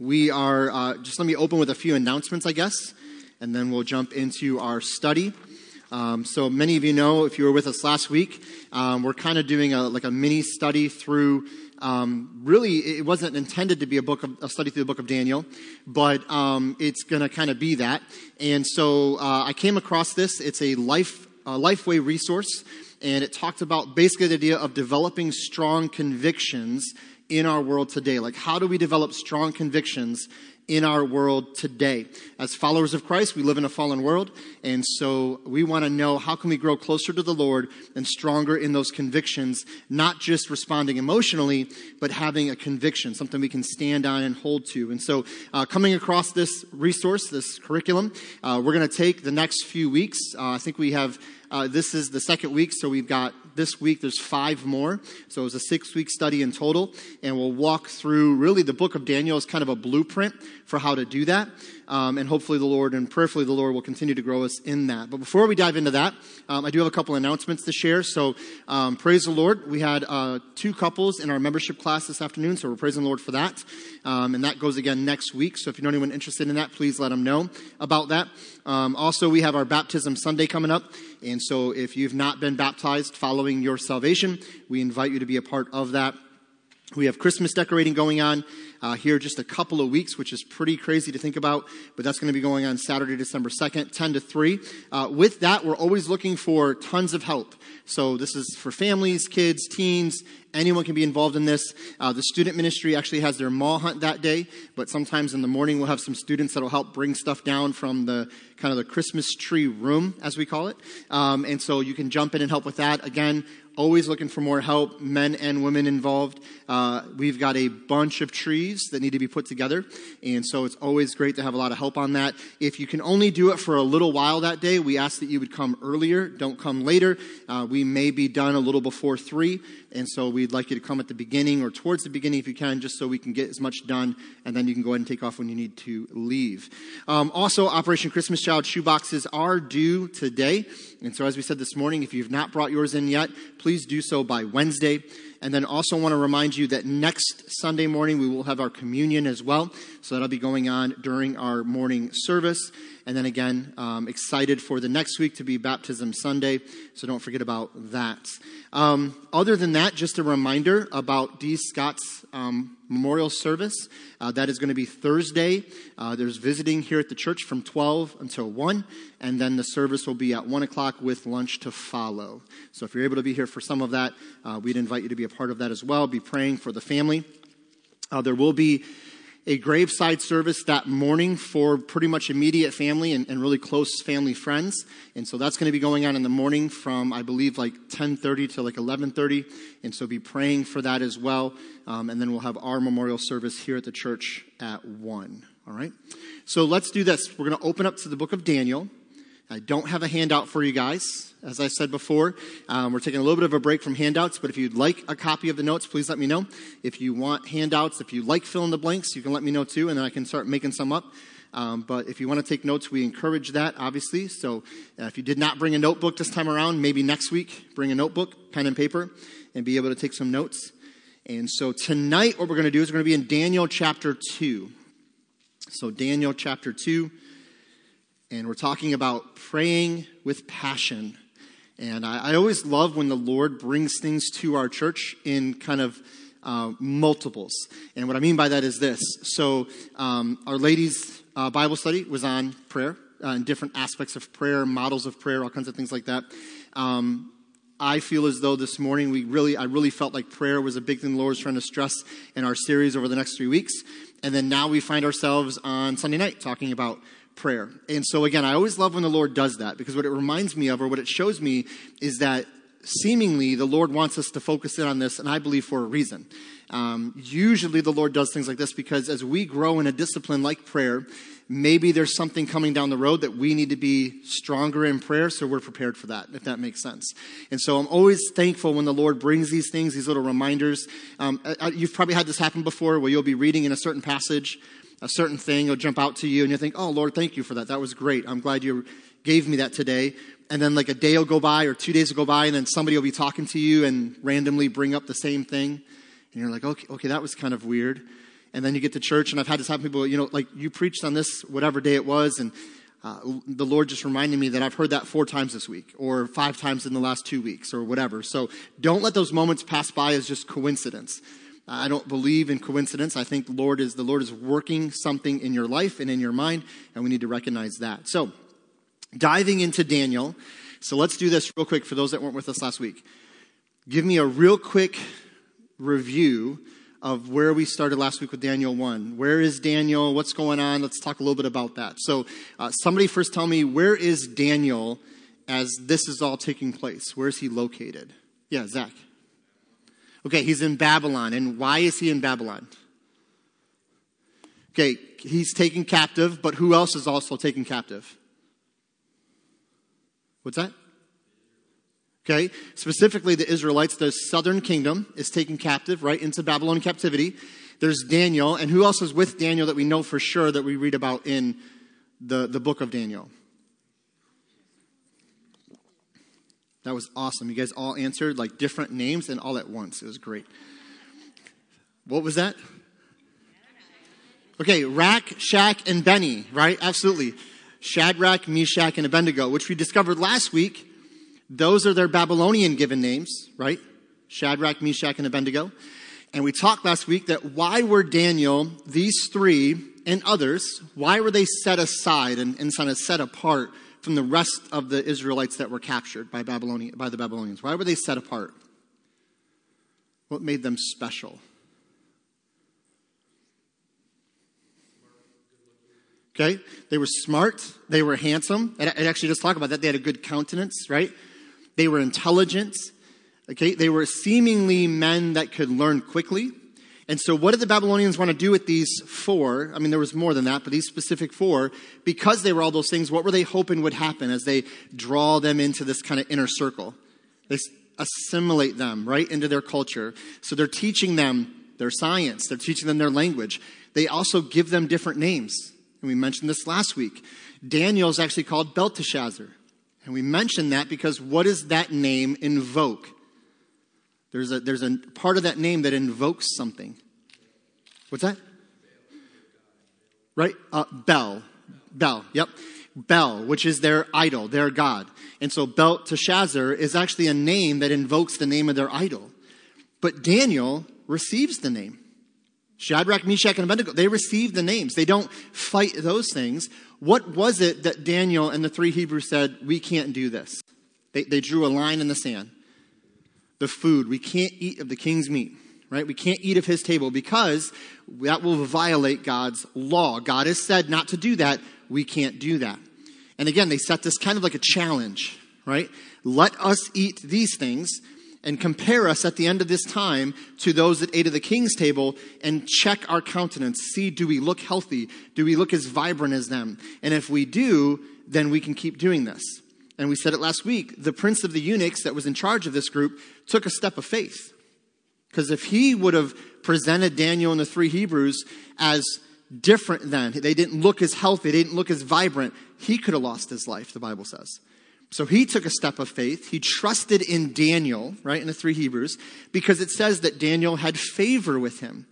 We are, uh, just let me open with a few announcements, I guess, and then we'll jump into our study. Um, so many of you know, if you were with us last week, um, we're kind of doing a, like a mini study through um, really, it wasn't intended to be a book of a study through the book of Daniel, but um, it's going to kind of be that. And so uh, I came across this. It's a life a Lifeway resource, and it talked about basically the idea of developing strong convictions in our world today. Like, how do we develop strong convictions in our world today? As followers of Christ, we live in a fallen world, and so we want to know how can we grow closer to the Lord and stronger in those convictions, not just responding emotionally, but having a conviction, something we can stand on and hold to. And so, uh, coming across this resource, this curriculum, uh, we're going to take the next few weeks. Uh, I think we have uh, this is the second week, so we've got this week, there's five more. So it was a six week study in total. And we'll walk through really the book of Daniel is kind of a blueprint for how to do that. Um, and hopefully the Lord and prayerfully the Lord will continue to grow us in that. But before we dive into that, um, I do have a couple announcements to share. So um, praise the Lord. We had uh, two couples in our membership class this afternoon, so we're praising the Lord for that. Um, and that goes again next week. So if you know anyone interested in that, please let them know about that. Um, also, we have our baptism Sunday coming up. And so if you've not been baptized following your salvation, we invite you to be a part of that. We have Christmas decorating going on uh, here just a couple of weeks, which is pretty crazy to think about, but that's going to be going on Saturday, December 2nd, 10 to 3. Uh, with that, we're always looking for tons of help. So this is for families, kids, teens, anyone can be involved in this. Uh, the student ministry actually has their mall hunt that day, but sometimes in the morning we'll have some students that'll help bring stuff down from the kind of the Christmas tree room, as we call it. Um, and so you can jump in and help with that. Again, always looking for more help, men and women involved. Uh, we've got a bunch of trees that need to be put together, and so it's always great to have a lot of help on that. If you can only do it for a little while that day, we ask that you would come earlier, don't come later. Uh, we may be done a little before three, and so we'd like you to come at the beginning or towards the beginning if you can, just so we can get as much done, and then you can go ahead and take off when you need to leave. Um, also, Operation Christmas Child shoeboxes are due today. And so, as we said this morning, if you've not brought yours in yet, please do so by Wednesday. And then also want to remind you that next Sunday morning we will have our communion as well. So that'll be going on during our morning service. And then again, um, excited for the next week to be Baptism Sunday. So don't forget about that. Um, other than that, just a reminder about D. Scott's um, memorial service. Uh, that is going to be Thursday. Uh, there's visiting here at the church from 12 until 1, and then the service will be at 1 o'clock with lunch to follow. So if you're able to be here for some of that, uh, we'd invite you to be a part of that as well. Be praying for the family. Uh, there will be a graveside service that morning for pretty much immediate family and, and really close family friends. And so that's going to be going on in the morning from, I believe, like 10.30 to like 11.30. And so be praying for that as well. Um, and then we'll have our memorial service here at the church at 1. All right? So let's do this. We're going to open up to the book of Daniel. I don't have a handout for you guys. As I said before, um, we're taking a little bit of a break from handouts, but if you'd like a copy of the notes, please let me know. If you want handouts, if you like fill in the blanks, you can let me know too, and then I can start making some up. Um, but if you want to take notes, we encourage that, obviously. So uh, if you did not bring a notebook this time around, maybe next week, bring a notebook, pen and paper, and be able to take some notes. And so tonight, what we're going to do is we're going to be in Daniel chapter 2. So, Daniel chapter 2, and we're talking about praying with passion. And I, I, always love when the Lord brings things to our church in kind of uh, multiples. And what I mean by that is this. So, um, Our Ladies uh, Bible study was on prayer uh, and different aspects of prayer, models of prayer, all kinds of things like that. Um, I feel as though this morning we really, I really felt like prayer was a big thing the Lord was trying to stress in our series over the next three weeks. And then now we find ourselves on Sunday night talking about prayer. And so, again, I always love when the Lord does that because what it reminds me of or what it shows me is that seemingly the Lord wants us to focus in on this, and I believe for a reason. Um, usually the Lord does things like this because as we grow in a discipline like prayer, maybe there's something coming down the road that we need to be stronger in prayer, so we're prepared for that, if that makes sense. And so I'm always thankful when the Lord brings these things, these little reminders. Um, you've probably had this happen before where you'll be reading in a certain passage a certain thing will jump out to you and you think, oh, Lord, thank you for that. That was great. I'm glad you gave me that today. And then like a day will go by or two days will go by and then somebody will be talking to you and randomly bring up the same thing. And you're like, okay, okay, that was kind of weird. and then you get to church, and I've had this happen. People, you know, like you preached on this whatever day it was, and uh, the Lord just reminded me that I've heard that four times this week, or five times in the last two weeks, or whatever. So don't let those moments pass by as just coincidence. I don't believe in coincidence. I think the Lord is the Lord is working something in your life and in your mind, and we need to recognize that. So, diving into Daniel. So let's do this real quick for those that weren't with us last week. Give me a real quick review of where we started last week with Daniel 1. Where is Daniel? What's going on? Let's talk a little bit about that. So, uh, somebody first tell me, where is Daniel as this is all taking place? Where is he located? Yeah, Zach. Okay, he's in Babylon. And why is he in Babylon? Okay, he's taken captive, but who else is also taken captive? What's that? Okay, specifically the Israelites, the southern kingdom is taken captive, right, into Babylon captivity. There's Daniel, and who else is with Daniel that we know for sure that we read about in the, the book of Daniel? That was awesome. You guys all answered like different names and all at once. It was great. What was that? Okay, Rak, Shack, and Benny, right? Absolutely. Shadrach, Meshach, and Abednego, which we discovered last week. Those are their Babylonian given names, right? Shadrach, Meshach, and Abednego. And we talked last week that why were Daniel, these three, and others, why were they set aside and, and kind of set apart from the rest of the Israelites that were captured by, Babylonian, by the Babylonians? Why were they set apart? What made them special? Okay? They were smart. They were handsome. I actually just talk about that. They had a good countenance, right? They were intelligent. Okay? They were seemingly men that could learn quickly. And so, what did the Babylonians want to do with these four? I mean, there was more than that, but these specific four, because they were all those things, what were they hoping would happen as they draw them into this kind of inner circle? They assimilate them right into their culture. So, they're teaching them their science, they're teaching them their language. They also give them different names. And we mentioned this last week. Daniel is actually called Belteshazzar. And we mentioned that because what does that name invoke? There's a, there's a part of that name that invokes something. What's that? Right? Uh, Bel. Bel, yep. Bel, which is their idol, their god. And so Belteshazzar is actually a name that invokes the name of their idol. But Daniel receives the name. Shadrach, Meshach, and Abednego, they receive the names. They don't fight those things. What was it that Daniel and the three Hebrews said, we can't do this? They, they drew a line in the sand the food. We can't eat of the king's meat, right? We can't eat of his table because that will violate God's law. God has said not to do that. We can't do that. And again, they set this kind of like a challenge, right? Let us eat these things and compare us at the end of this time to those that ate at the king's table and check our countenance. See, do we look healthy? Do we look as vibrant as them? And if we do, then we can keep doing this and we said it last week, the prince of the eunuchs that was in charge of this group took a step of faith. Because if he would have presented Daniel and the three Hebrews as different than, they didn't look as healthy, they didn't look as vibrant, he could have lost his life, the Bible says. So he took a step of faith. He trusted in Daniel, right, in the three Hebrews, because it says that Daniel had favor with him.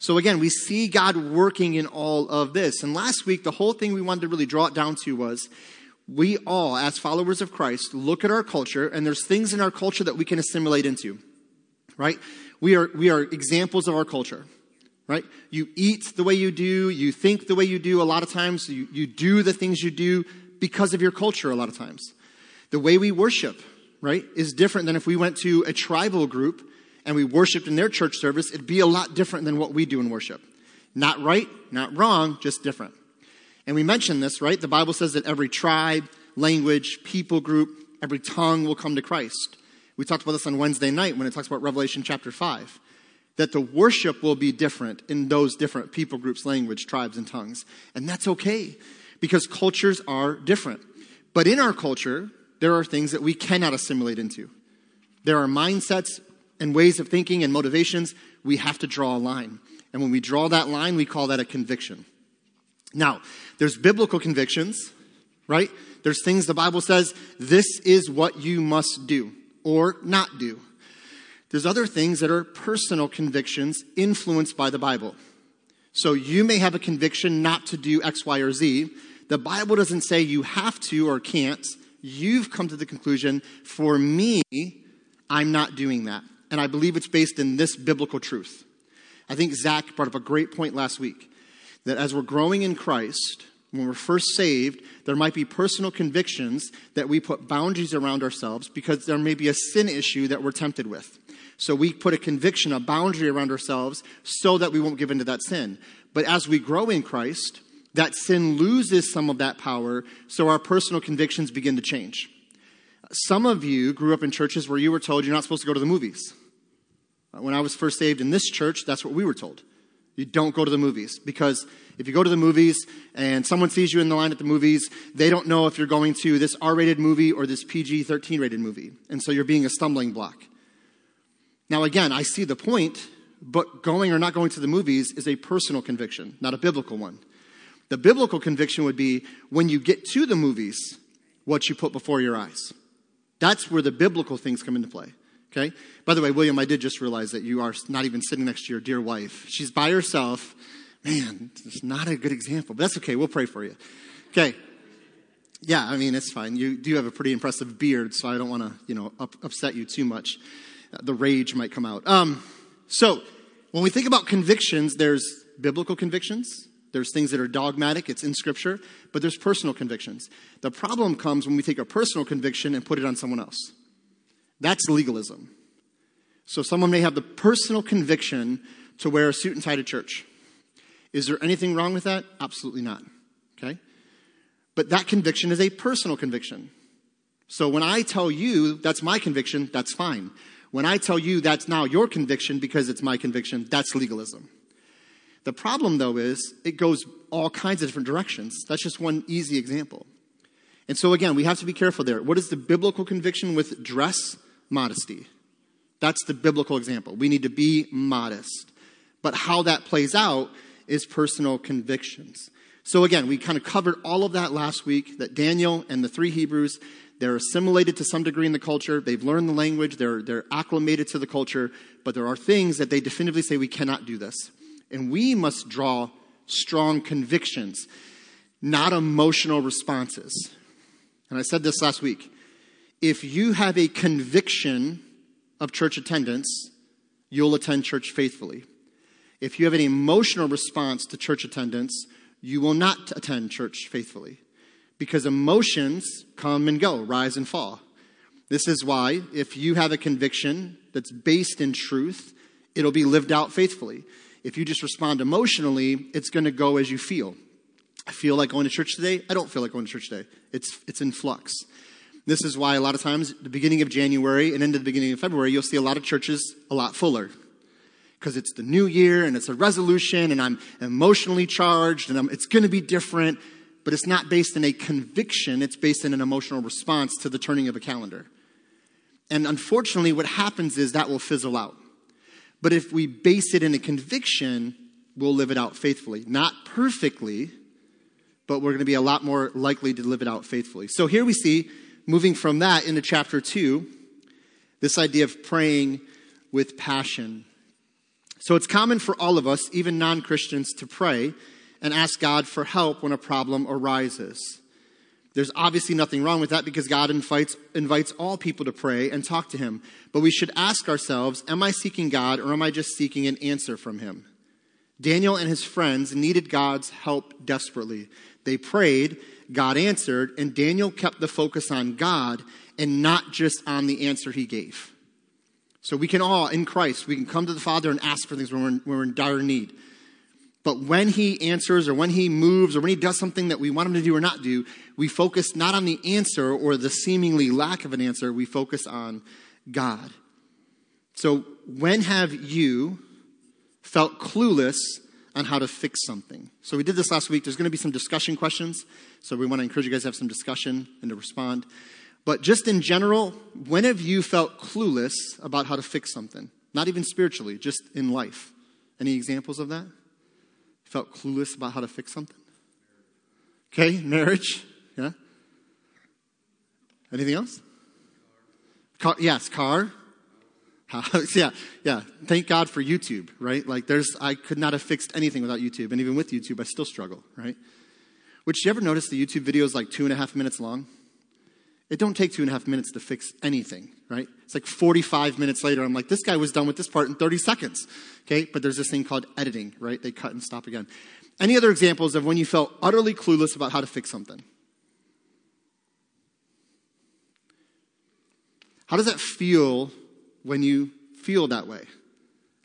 So again, we see God working in all of this. And last week, the whole thing we wanted to really draw it down to was we all, as followers of Christ, look at our culture, and there's things in our culture that we can assimilate into, right? We are, we are examples of our culture, right? You eat the way you do, you think the way you do a lot of times, you, you do the things you do because of your culture a lot of times. The way we worship, right, is different than if we went to a tribal group and we worshiped in their church service, it'd be a lot different than what we do in worship. Not right, not wrong, just different. And we mentioned this, right? The Bible says that every tribe, language, people group, every tongue will come to Christ. We talked about this on Wednesday night when it talks about Revelation chapter 5. That the worship will be different in those different people groups, language, tribes, and tongues. And that's okay because cultures are different. But in our culture, there are things that we cannot assimilate into. There are mindsets and ways of thinking and motivations. We have to draw a line. And when we draw that line, we call that a conviction. Now, there's biblical convictions, right? There's things the Bible says, this is what you must do or not do. There's other things that are personal convictions influenced by the Bible. So you may have a conviction not to do X, Y, or Z. The Bible doesn't say you have to or can't. You've come to the conclusion, for me, I'm not doing that. And I believe it's based in this biblical truth. I think Zach brought up a great point last week that as we're growing in Christ, when we're first saved, there might be personal convictions that we put boundaries around ourselves because there may be a sin issue that we're tempted with. So we put a conviction, a boundary around ourselves so that we won't give into that sin. But as we grow in Christ, that sin loses some of that power, so our personal convictions begin to change. Some of you grew up in churches where you were told you're not supposed to go to the movies. When I was first saved in this church, that's what we were told. You don't go to the movies because if you go to the movies and someone sees you in the line at the movies, they don't know if you're going to this R rated movie or this PG 13 rated movie. And so you're being a stumbling block. Now, again, I see the point, but going or not going to the movies is a personal conviction, not a biblical one. The biblical conviction would be when you get to the movies, what you put before your eyes. That's where the biblical things come into play. Okay? By the way, William, I did just realize that you are not even sitting next to your dear wife. She's by herself. Man, it's not a good example, but that's okay. We'll pray for you. Okay. Yeah, I mean, it's fine. You do have a pretty impressive beard, so I don't want to, you know, up, upset you too much. Uh, the rage might come out. Um, so, when we think about convictions, there's biblical convictions, there's things that are dogmatic, it's in Scripture, but there's personal convictions. The problem comes when we take a personal conviction and put it on someone else. That's legalism. So someone may have the personal conviction to wear a suit and tie to church. Is there anything wrong with that? Absolutely not. Okay? But that conviction is a personal conviction. So when I tell you that's my conviction, that's fine. When I tell you that's now your conviction because it's my conviction, that's legalism. The problem, though, is it goes all kinds of different directions. That's just one easy example. And so, again, we have to be careful there. What is the biblical conviction with dress? Modesty. That's the biblical example. We need to be modest. But how that plays out is personal convictions. So, again, we kind of covered all of that last week that Daniel and the three Hebrews, they're assimilated to some degree in the culture. They've learned the language, they're, they're acclimated to the culture, but there are things that they definitively say we cannot do this. And we must draw strong convictions, not emotional responses. And I said this last week. If you have a conviction of church attendance, you'll attend church faithfully. If you have an emotional response to church attendance, you will not attend church faithfully because emotions come and go, rise and fall. This is why, if you have a conviction that's based in truth, it'll be lived out faithfully. If you just respond emotionally, it's going to go as you feel. I feel like going to church today. I don't feel like going to church today. It's, it's in flux. This is why a lot of times, the beginning of January and into the beginning of February, you'll see a lot of churches a lot fuller. Because it's the new year and it's a resolution and I'm emotionally charged and I'm, it's going to be different, but it's not based in a conviction, it's based in an emotional response to the turning of a calendar. And unfortunately, what happens is that will fizzle out. But if we base it in a conviction, we'll live it out faithfully. Not perfectly, but we're going to be a lot more likely to live it out faithfully. So here we see, moving from that into chapter 2, this idea of praying with passion. So it's common for all of us, even non Christians, to pray and ask God for help when a problem arises. There's obviously nothing wrong with that because God invites, invites all people to pray and talk to Him. But we should ask ourselves Am I seeking God or am I just seeking an answer from Him? Daniel and his friends needed God's help desperately. They prayed, God answered, and Daniel kept the focus on God and not just on the answer he gave. So we can all, in Christ, we can come to the Father and ask for things when we're in, when we're in dire need. But when he answers or when he moves or when he does something that we want him to do or not do, we focus not on the answer or the seemingly lack of an answer, we focus on God. So when have you felt clueless on how to fix something? So we did this last week. There's going to be some discussion questions. So we want to encourage you guys to have some discussion and to respond. But just in general, when have you felt clueless about how to fix something? Not even spiritually, just in life. Any examples of that? felt clueless about how to fix something? Okay, marriage. Yeah. Anything else? Car, yes, car. yeah, yeah. Thank God for YouTube, right? Like, there's, I could not have fixed anything without YouTube. And even with YouTube, I still struggle, right? Which, you ever notice the YouTube video is like two and a half minutes long? It don't take two and a half minutes to fix anything, right? It's like 45 minutes later, I'm like, this guy was done with this part in 30 seconds, okay? But there's this thing called editing, right? They cut and stop again. Any other examples of when you felt utterly clueless about how to fix something? How does that feel when you feel that way?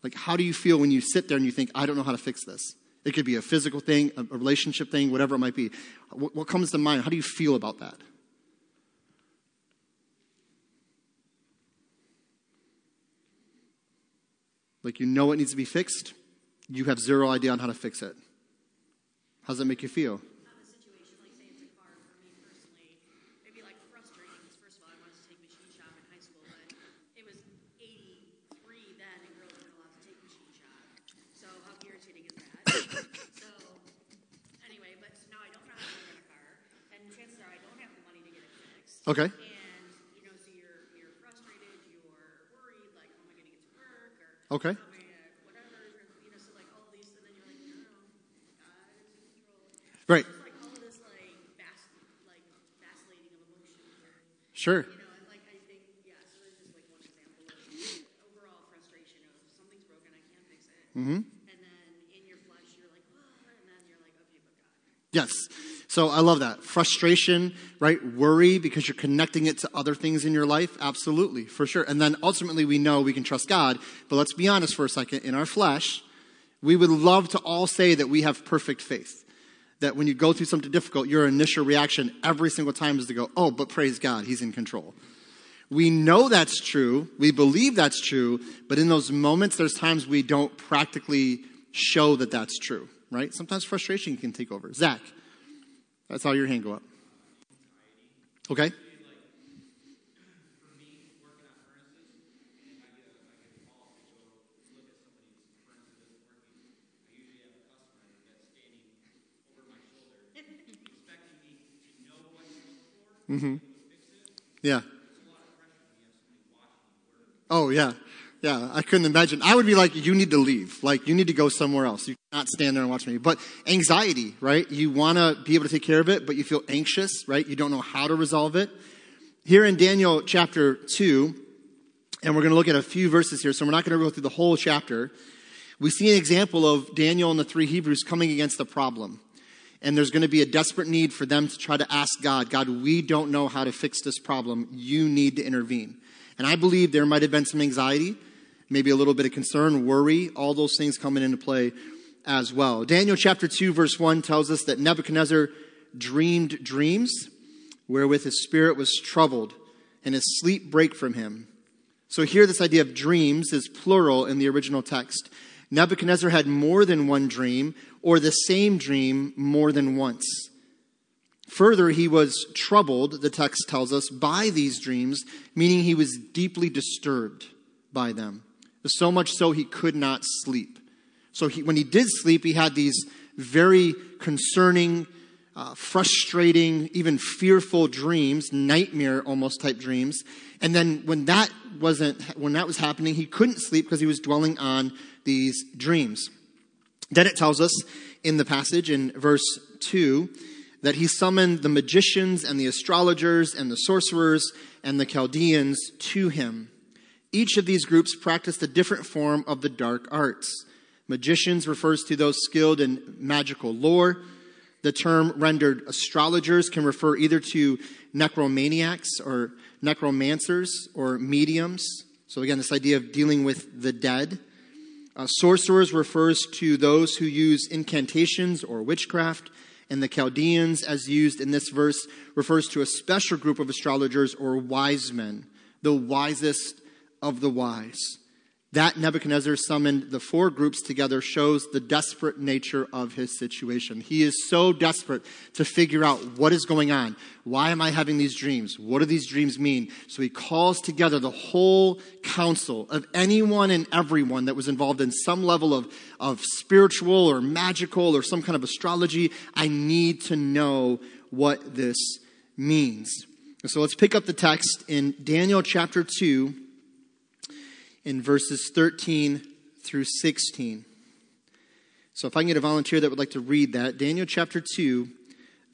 Like, how do you feel when you sit there and you think, I don't know how to fix this? It could be a physical thing, a relationship thing, whatever it might be. What comes to mind? How do you feel about that? Like you know it needs to be fixed, you have zero idea on how to fix it. How does that make you feel? Okay. And, you know, so you're, you're frustrated, you're worried, like, oh, am I going to get to work? Or, okay. whatever, you know, so like all these, and then you're like, no, God is in control. Right. Like this, like, vast, like, vacillating of emotions. sure. You know, and I think, yeah, so just like one example of overall frustration of something's broken, I can't fix it. Mm-hmm. And then in your flesh, you're like, oh, and then you're like, okay, but God. Yes. So I love that. Frustration, right? Worry because you're connecting it to other things in your life. Absolutely, for sure. And then ultimately we know we can trust God. But let's be honest for a second. In our flesh, we would love to all say that we have perfect faith. That when you go through something difficult, your initial reaction every single time is to go, oh, but praise God, He's in control. We know that's true. We believe that's true. But in those moments, there's times we don't practically show that that's true, right? Sometimes frustration can take over. Zach. I saw your hand go up. Okay. Mm-hmm. Yeah. Oh, yeah. Yeah, I couldn't imagine. I would be like, you need to leave. Like, you need to go somewhere else. You cannot stand there and watch me. But anxiety, right? You want to be able to take care of it, but you feel anxious, right? You don't know how to resolve it. Here in Daniel chapter 2, and we're going to look at a few verses here, so we're not going to go through the whole chapter. We see an example of Daniel and the three Hebrews coming against a problem. And there's going to be a desperate need for them to try to ask God, God, we don't know how to fix this problem. You need to intervene. And I believe there might have been some anxiety, maybe a little bit of concern, worry, all those things coming into play as well. Daniel chapter 2, verse 1 tells us that Nebuchadnezzar dreamed dreams wherewith his spirit was troubled and his sleep brake from him. So here, this idea of dreams is plural in the original text. Nebuchadnezzar had more than one dream or the same dream more than once. Further, he was troubled, the text tells us, by these dreams, meaning he was deeply disturbed by them. So much so he could not sleep. So he, when he did sleep, he had these very concerning, uh, frustrating, even fearful dreams, nightmare almost type dreams. And then when that wasn't, when that was happening, he couldn't sleep because he was dwelling on these dreams. Then it tells us in the passage in verse 2 that he summoned the magicians and the astrologers and the sorcerers and the Chaldeans to him. Each of these groups practiced a different form of the dark arts. Magicians refers to those skilled in magical lore. The term rendered astrologers can refer either to necromaniacs or necromancers or mediums. So, again, this idea of dealing with the dead. Uh, sorcerers refers to those who use incantations or witchcraft and the Chaldeans, as used in this verse, refers to a special group of astrologers or wise men, the wisest of the wise. That Nebuchadnezzar summoned the four groups together shows the desperate nature of his situation. He is so desperate to figure out what is going on. Why am I having these dreams? What do these dreams mean? So he calls together the whole council of anyone and everyone that was involved in some level of, of spiritual or magical or some kind of astrology. I need to know what this means. so let's pick up the text in Daniel chapter 2 in verses 13 through 16. So if I can get a volunteer that would like to read that, Daniel chapter 2,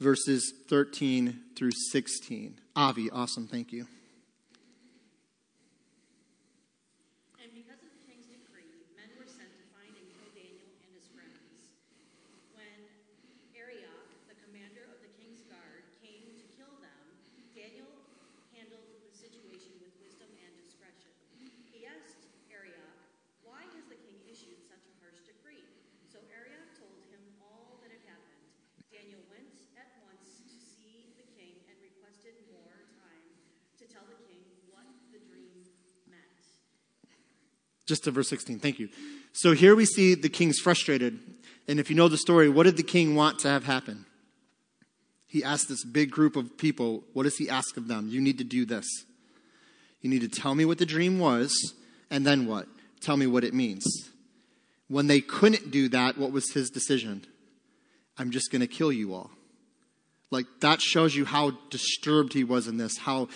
verses 13 through 16. Avi, awesome, thank you. Just to verse 16. Thank you. So here we see the king's frustrated. And if you know the story, what did the king want to have happen? He asked this big group of people, what does he ask of them? You need to do this. You need to tell me what the dream was, and then what? Tell me what it means. When they couldn't do that, what was his decision? I'm just going to kill you all. Like, that shows you how disturbed he was in this, how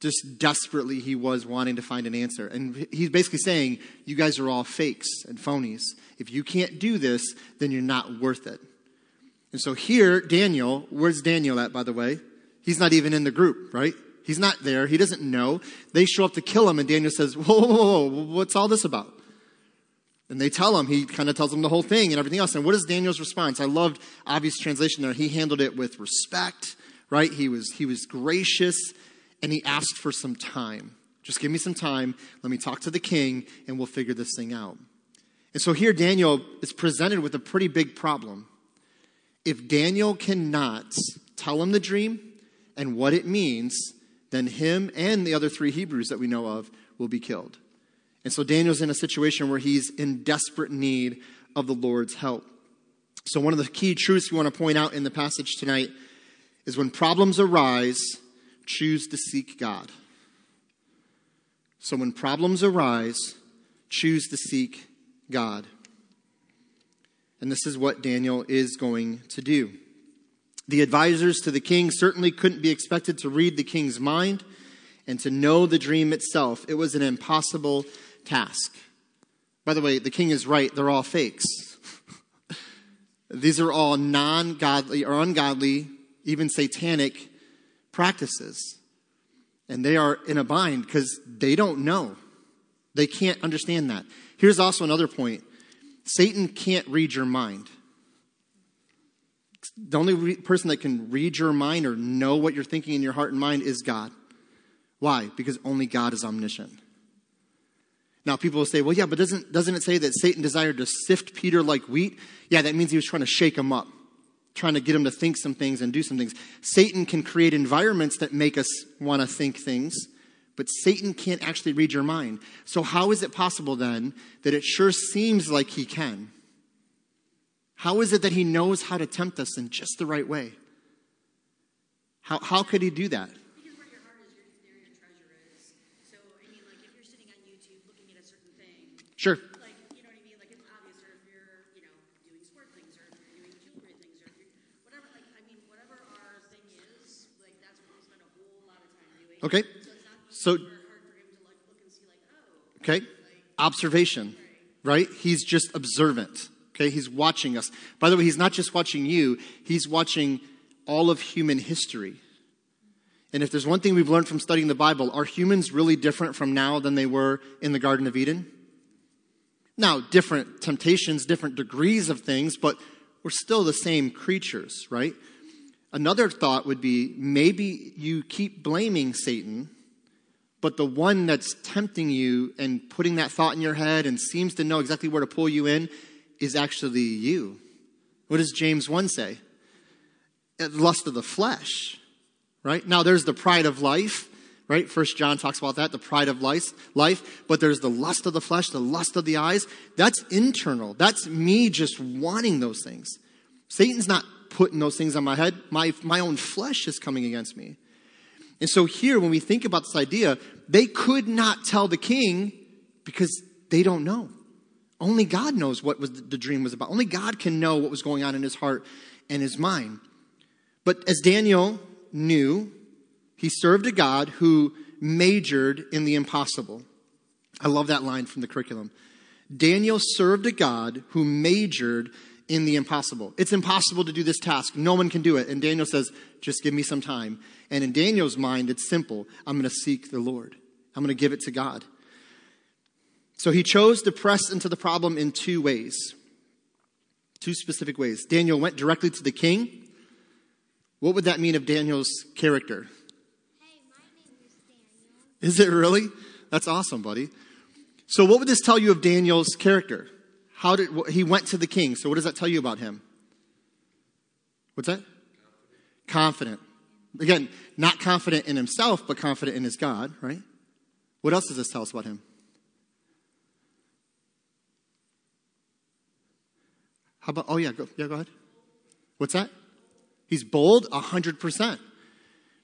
just desperately he was wanting to find an answer. And he's basically saying, You guys are all fakes and phonies. If you can't do this, then you're not worth it. And so here, Daniel, where's Daniel at, by the way? He's not even in the group, right? He's not there. He doesn't know. They show up to kill him, and Daniel says, Whoa, whoa, whoa, what's all this about? And they tell him, he kind of tells them the whole thing and everything else. And what is Daniel's response? I loved Avi's translation there. He handled it with respect, right? He was, he was gracious and he asked for some time. Just give me some time. Let me talk to the king, and we'll figure this thing out. And so here, Daniel is presented with a pretty big problem. If Daniel cannot tell him the dream and what it means, then him and the other three Hebrews that we know of will be killed. And so Daniel's in a situation where he's in desperate need of the Lord's help. So, one of the key truths we want to point out in the passage tonight is when problems arise, choose to seek God. So when problems arise, choose to seek God. And this is what Daniel is going to do. The advisors to the king certainly couldn't be expected to read the king's mind and to know the dream itself. It was an impossible task. By the way, the king is right, they're all fakes. These are all non godly or ungodly, even satanic practices. And they are in a bind because they don't know. They can't understand that. Here's also another point Satan can't read your mind. The only re- person that can read your mind or know what you're thinking in your heart and mind is God. Why? Because only God is omniscient. Now, people will say, well, yeah, but doesn't, doesn't it say that Satan desired to sift Peter like wheat? Yeah, that means he was trying to shake him up trying to get them to think some things and do some things. Satan can create environments that make us want to think things, but Satan can't actually read your mind. So, how is it possible then that it sure seems like he can? How is it that he knows how to tempt us in just the right way? How, how could he do that? Sure. Okay. So, okay. Observation, right? He's just observant. Okay. He's watching us. By the way, he's not just watching you, he's watching all of human history. And if there's one thing we've learned from studying the Bible, are humans really different from now than they were in the Garden of Eden? Now, different temptations, different degrees of things, but we're still the same creatures, right? Another thought would be maybe you keep blaming Satan, but the one that's tempting you and putting that thought in your head and seems to know exactly where to pull you in is actually you. What does James 1 say? Lust of the flesh, right? Now there's the pride of life, right? First John talks about that, the pride of life, life, but there's the lust of the flesh, the lust of the eyes. That's internal. That's me just wanting those things. Satan's not putting those things on my head. My, my own flesh is coming against me. And so here, when we think about this idea, they could not tell the king because they don't know. Only God knows what was the dream was about. Only God can know what was going on in his heart and his mind. But as Daniel knew, he served a God who majored in the impossible. I love that line from the curriculum. Daniel served a God who majored in the impossible. It's impossible to do this task. No one can do it. And Daniel says, just give me some time. And in Daniel's mind, it's simple. I'm going to seek the Lord. I'm going to give it to God. So he chose to press into the problem in two ways. Two specific ways. Daniel went directly to the king. What would that mean of Daniel's character? Hey, is Daniel. Is it really? That's awesome, buddy. So, what would this tell you of Daniel's character? How did he went to the king? So, what does that tell you about him? What's that? Confident. Again, not confident in himself, but confident in his God, right? What else does this tell us about him? How about, oh yeah, go, yeah, go ahead. What's that? He's bold, 100%.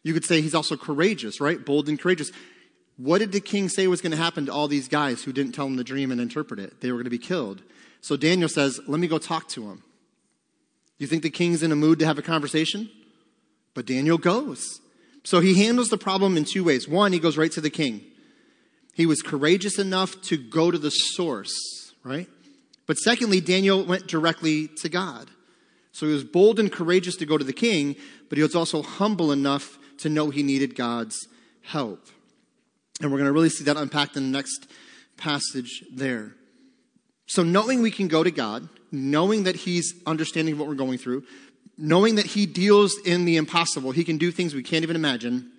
You could say he's also courageous, right? Bold and courageous. What did the king say was going to happen to all these guys who didn't tell him the dream and interpret it? They were going to be killed. So Daniel says, Let me go talk to him. You think the king's in a mood to have a conversation? But Daniel goes. So he handles the problem in two ways. One, he goes right to the king. He was courageous enough to go to the source, right? But secondly, Daniel went directly to God. So he was bold and courageous to go to the king, but he was also humble enough to know he needed God's help. And we're going to really see that unpacked in the next passage there. So, knowing we can go to God, knowing that He's understanding what we're going through, knowing that He deals in the impossible, He can do things we can't even imagine,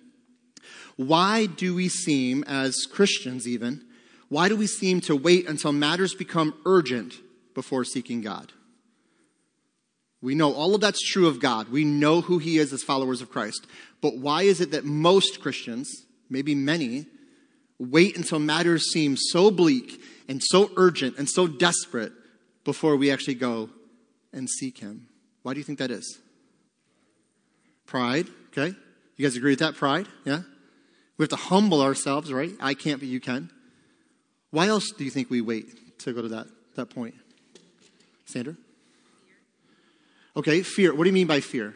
why do we seem, as Christians even, why do we seem to wait until matters become urgent before seeking God? We know all of that's true of God. We know who He is as followers of Christ. But why is it that most Christians, maybe many, wait until matters seem so bleak and so urgent and so desperate before we actually go and seek Him. Why do you think that is? Pride, okay? You guys agree with that? Pride, yeah? We have to humble ourselves, right? I can't, but you can. Why else do you think we wait to go to that, that point? Sandra? Okay, fear. What do you mean by fear?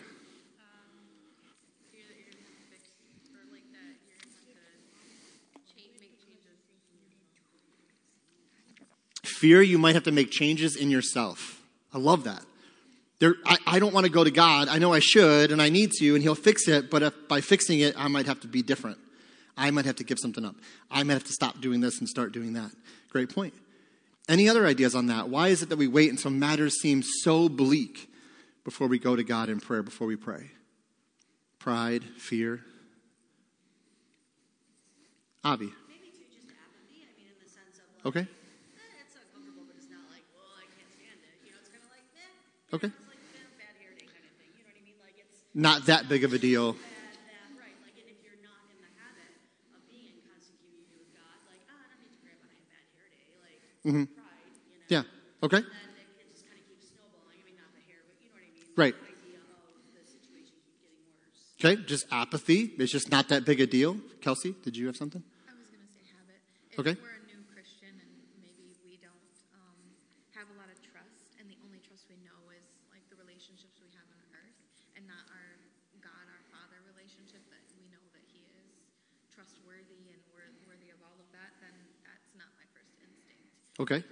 Fear you might have to make changes in yourself. I love that. There, I, I don't want to go to God. I know I should and I need to, and He'll fix it, but if by fixing it, I might have to be different. I might have to give something up. I might have to stop doing this and start doing that. Great point. Any other ideas on that? Why is it that we wait until matters seem so bleak before we go to God in prayer, before we pray? Pride, fear. Avi. Maybe too just apathy. I mean, in the sense of like, Okay. eh, it's uncomfortable, but it's not like, well, I can't stand it. You know, it's kind of like, eh. Okay. Like bad hair day kind of. You know I mean? Like Not that big of a deal. bad that right. Like, and if you're not in the habit of being in constant communion with God, like, ah, I don't need to pray when I have bad hair day. Like pride, you know. Yeah. Okay. And then it, it just kind of. I mean, hair, you know I mean. Right. The idea of the situation keep getting worse. Okay. Just apathy. It's just not that big a deal. Kelsey, did you have something? I was going to say habit. If Okay. we're a new Christian and maybe we don't um, have a lot of trust, and the only trust we know is like the relationships we have on earth, and not our God, our Father relationship that we know that He is trustworthy and wor- worthy of all of that, then that's not my first instinct. Okay. Because I, I um, bec- because of pride, because of not going to Him, because of it's not a habit.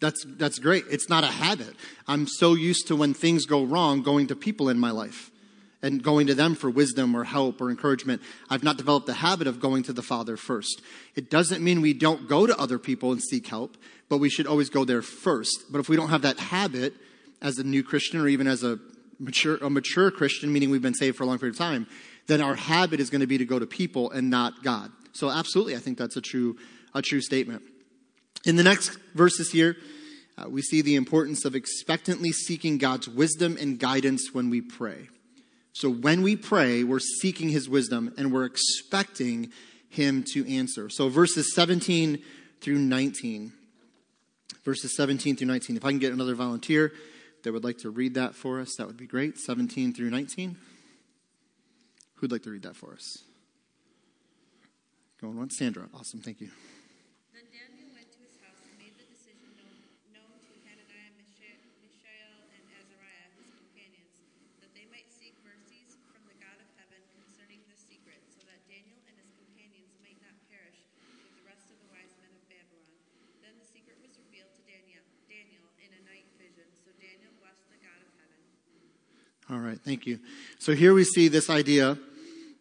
That's, that's great. It's not a habit. I'm so used to when things go wrong going to people in my life and going to them for wisdom or help or encouragement. I've not developed the habit of going to the Father first. It doesn't mean we don't go to other people and seek help, but we should always go there first. But if we don't have that habit as a new Christian or even as a mature, a mature Christian, meaning we've been saved for a long period of time, then our habit is going to be to go to people and not God. So absolutely, I think that's a true, a true statement. In the next verses here, uh, we see the importance of expectantly seeking God's wisdom and guidance when we pray. So when we pray, we're seeking his wisdom and we're expecting him to answer. So verses 17 through 19. Verses 17 through 19. If I can get another volunteer that would like to read that for us, that would be great. 17 through 19. Who'd like to read that for us? Going once? Sandra. Awesome. Thank you. Then Daniel went to his house and made the decision known, to Hananiah, Mishael, and Azariah, his companions, that they might seek mercies from the God of heaven concerning secret, so that Daniel and his companions might not perish with the rest of the wise men of Babylon. Then the secret was revealed to Daniel in a night vision, so Daniel blessed the God of heaven. All right. Thank you. So here we see this idea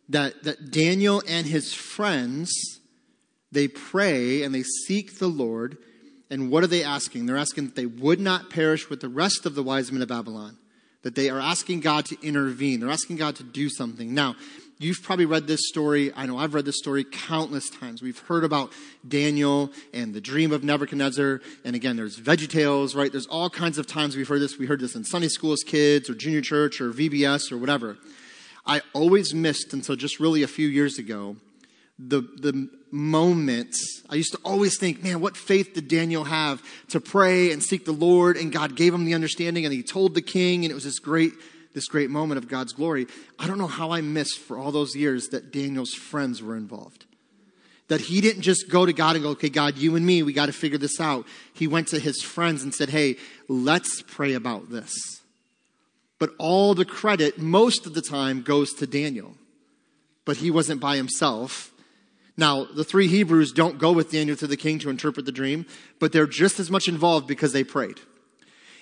that, that Daniel and his friends, they pray and they seek the Lord. And what are they asking? They're asking that they would not perish with the rest of the wise men of Babylon. That they are asking God to intervene. They're asking God to do something. Now, You've probably read this story. I know I've read this story countless times. We've heard about Daniel and the dream of Nebuchadnezzar. And again, there's Veggie Tales, right? There's all kinds of times we've heard this. We heard this in Sunday school as kids or junior church or VBS or whatever. I always missed until just really a few years ago the, the moments. I used to always think, man, what faith did Daniel have to pray and seek the Lord? And God gave him the understanding and he told the king, and it was this great this great moment of God's glory. I don't know how I missed for all those years that Daniel's friends were involved. That he didn't just go to God and go, okay, God, you and me, we got to figure this out. He went to his friends and said, hey, let's pray about this. But all the credit, most of the time, goes to Daniel. But he wasn't by himself. Now, the three Hebrews don't go with Daniel to the king to interpret the dream, but they're just as much involved because they prayed.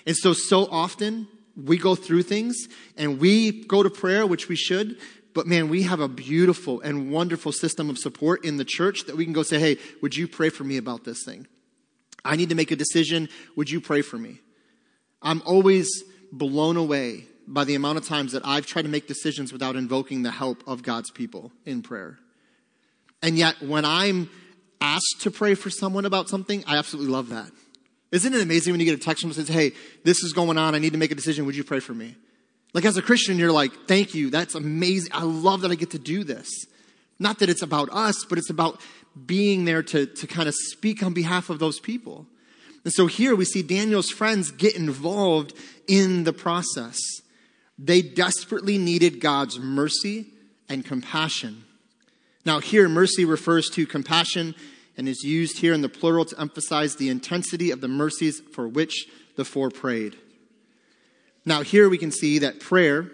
And so, so often, we go through things and we go to prayer, which we should, but man, we have a beautiful and wonderful system of support in the church that we can go say, hey, would you pray for me about this thing? I need to make a decision. Would you pray for me? I'm always blown away by the amount of times that I've tried to make decisions without invoking the help of God's people in prayer. And yet, when I'm asked to pray for someone about something, I absolutely love that. Isn't it amazing when you get a text from someone says, Hey, this is going on. I need to make a decision. Would you pray for me? Like as a Christian, you're like, Thank you. That's amazing. I love that I get to do this. Not that it's about us, but it's about being there to, to kind of speak on behalf of those people. And so here we see Daniel's friends get involved in the process. They desperately needed God's mercy and compassion. Now, here, mercy refers to compassion and is used here in the plural to emphasize the intensity of the mercies for which the four prayed. Now, here we can see that prayer,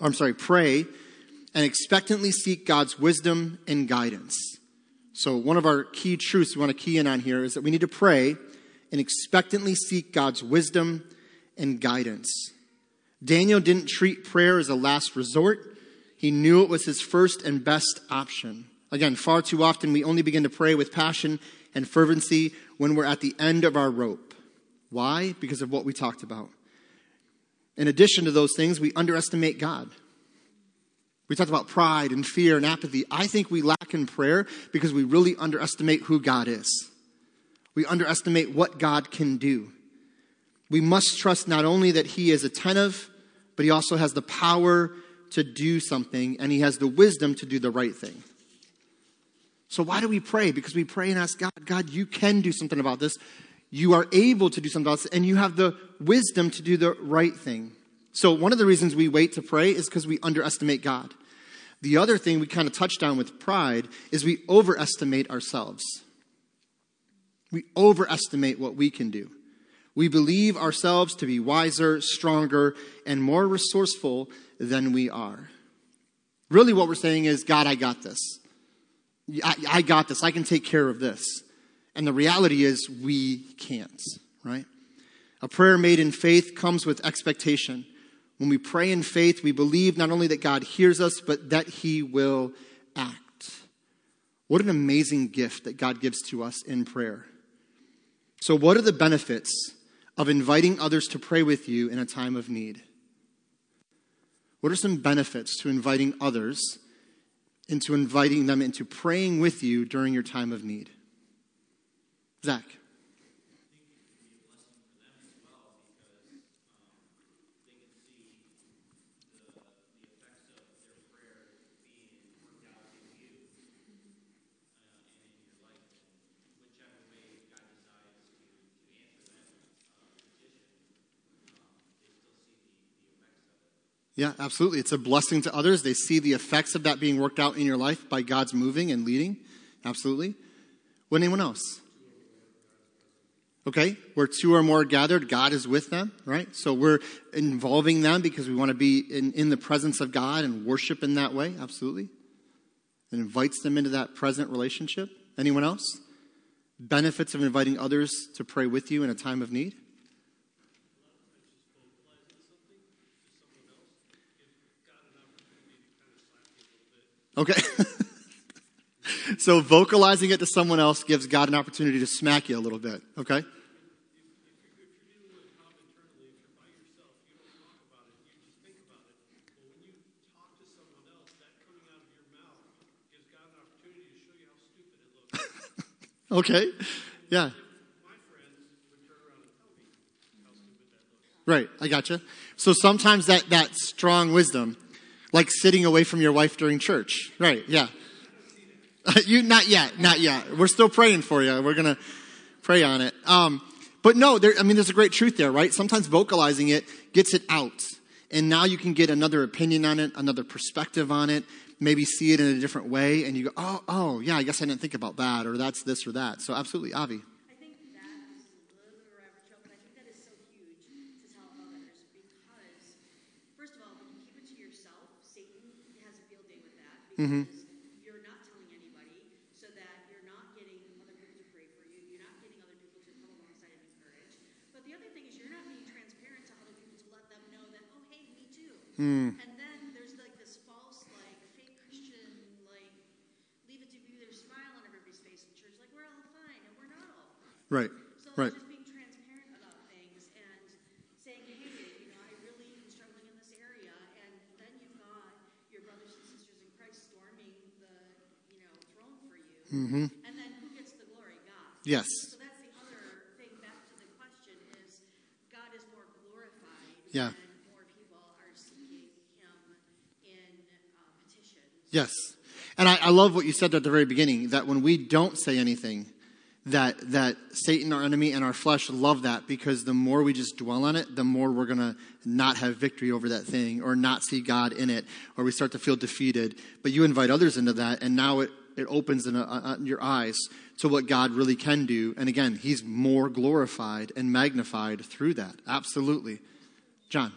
I'm sorry, pray and expectantly seek God's wisdom and guidance. So, one of our key truths we want to key in on here is that we need to pray and expectantly seek God's wisdom and guidance. Daniel didn't treat prayer as a last resort, he knew it was his first and best option. Again, far too often we only begin to pray with passion and fervency when we're at the end of our rope. Why? Because of what we talked about. In addition to those things, we underestimate God. We talked about pride and fear and apathy. I think we lack in prayer because we really underestimate who God is. We underestimate what God can do. We must trust not only that He is attentive, but He also has the power to do something and He has the wisdom to do the right thing. So why do we pray? Because we pray and ask God, God, you can do something about this. You are able to do something about this, and you have the wisdom to do the right thing. So one of the reasons we wait to pray is because we underestimate God. The other thing we kind of touched on with pride is we overestimate ourselves. We overestimate what we can do. We believe ourselves to be wiser, stronger, and more resourceful than we are. Really, what we're saying is, God, I got this. I, I got this. I can take care of this. And the reality is, we can't, right? A prayer made in faith comes with expectation. When we pray in faith, we believe not only that God hears us, but that He will act. What an amazing gift that God gives to us in prayer. So, what are the benefits of inviting others to pray with you in a time of need? What are some benefits to inviting others into inviting them into praying with you during your time of need. Zach. Yeah, absolutely. It's a blessing to others. They see the effects of that being worked out in your life by God's moving and leading. Absolutely. What anyone else? Okay, where two or more gathered, God is with them, right? So we're involving them because we want to be in, in the presence of God and worship in that way. Absolutely. It invites them into that present relationship. Anyone else? Benefits of inviting others to pray with you in a time of need? Okay? so vocalizing it to someone else gives God an opportunity to smack you a little bit. Okay? Okay. Yeah. Right. I gotcha. So sometimes that, that strong wisdom, like sitting away from your wife during church. Right. Yeah. you, not yet. Not yet. We're still praying for you. We're going to pray on it. Um, but no, there, I mean, there's a great truth there, right? Sometimes vocalizing it gets it out. And now you can get another opinion on it, another perspective on it, maybe see it in a different way, and you go, oh, oh, yeah, I guess I didn't think about that, or that's this or that. So absolutely, Avi. I think that is a little bit of a rabbit trail, but I think that is so huge to tell others because, first of all, when you keep it to yourself, Satan has a field day with that because you're not telling anybody, so that you're not getting other people to pray for you, you're not getting other people to come alongside and encourage. But the other thing is, you're not being transparent to other people to let them know that, oh, hey, me too. Hmm. And then there's like this false, like fake Christian, like leave it to Beaver smile on everybody's face in church, like we're all fine, and we're not all fine. Right. So Right. just being transparent about things and saying, hey, you know, I really am struggling in this area, and then you've got your brothers and sisters in Christ storming the, you know, throne for you, Mm-hmm. and then who gets the glory? God. Yes. So that's the other thing. Back to the question is, God is more glorified Yeah. when more people are seeking Him in uh, petitions. Yes. And I, I love what you said at the very beginning that when we don't say anything, that, that Satan, our enemy, and our flesh love that because the more we just dwell on it, the more we're going to not have victory over that thing or not see God in it or we start to feel defeated. But you invite others into that, and now it, it opens in, a, uh, your eyes to what God really can do. And again, He's more glorified and magnified through that. Absolutely. John.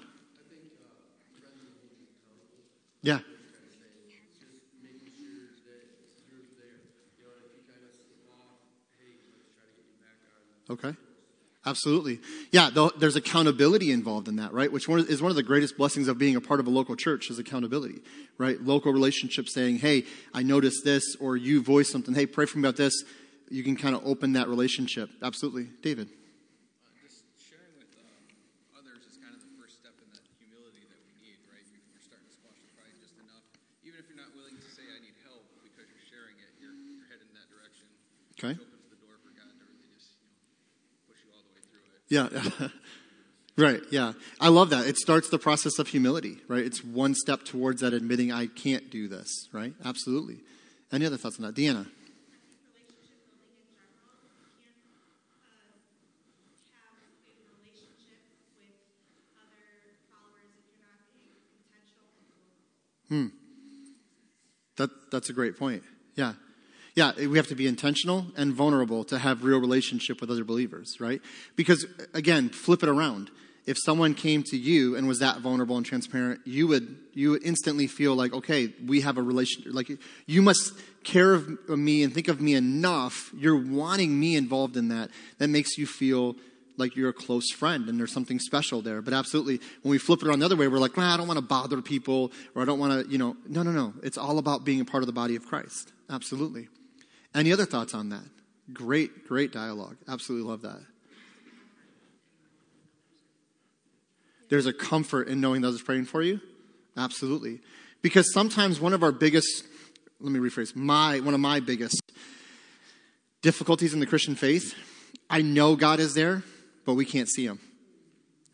Yeah. Okay. Absolutely. Yeah, there's accountability involved in that, right? Which one is one of the greatest blessings of being a part of a local church is accountability, right? Local relationships saying, hey, I noticed this, or you voice something, hey, pray for me about this. You can kind of open that relationship. Absolutely. David. just sharing with uh, others is kind of the first step in that humility that we need, right? You're starting to squash the pride just enough, even if you're not willing to say I need help because you're sharing it, you're, you're heading in that direction. Okay. Which opens the door for God to really just you know, push you all the way through it. Yeah. right. Yeah. I love that. It starts the process of humility, right? It's one step towards that admitting I can't do this, right? Absolutely. Any other thoughts on that? Deanna. global. That, that's a great point. Yeah. Yeah, we have to be intentional and vulnerable to have real relationship with other believers, right? Because again, flip it around. If someone came to you and was that vulnerable and transparent, you would you would instantly feel like, okay, we have a relationship. Like you must care of me and think of me enough. You're wanting me involved in that. That makes you feel like you're a close friend and there's something special there. But absolutely, when we flip it around the other way, we're like, nah, I don't want to bother people or I don't want to, you know, no, no, no. It's all about being a part of the body of Christ. Absolutely. Any other thoughts on that? Great, great dialogue. Absolutely love that. There's a comfort in knowing those praying for you. Absolutely. Because sometimes one of our biggest, let me rephrase, my, one of my biggest difficulties in the Christian faith, I know God is there, but we can't see him.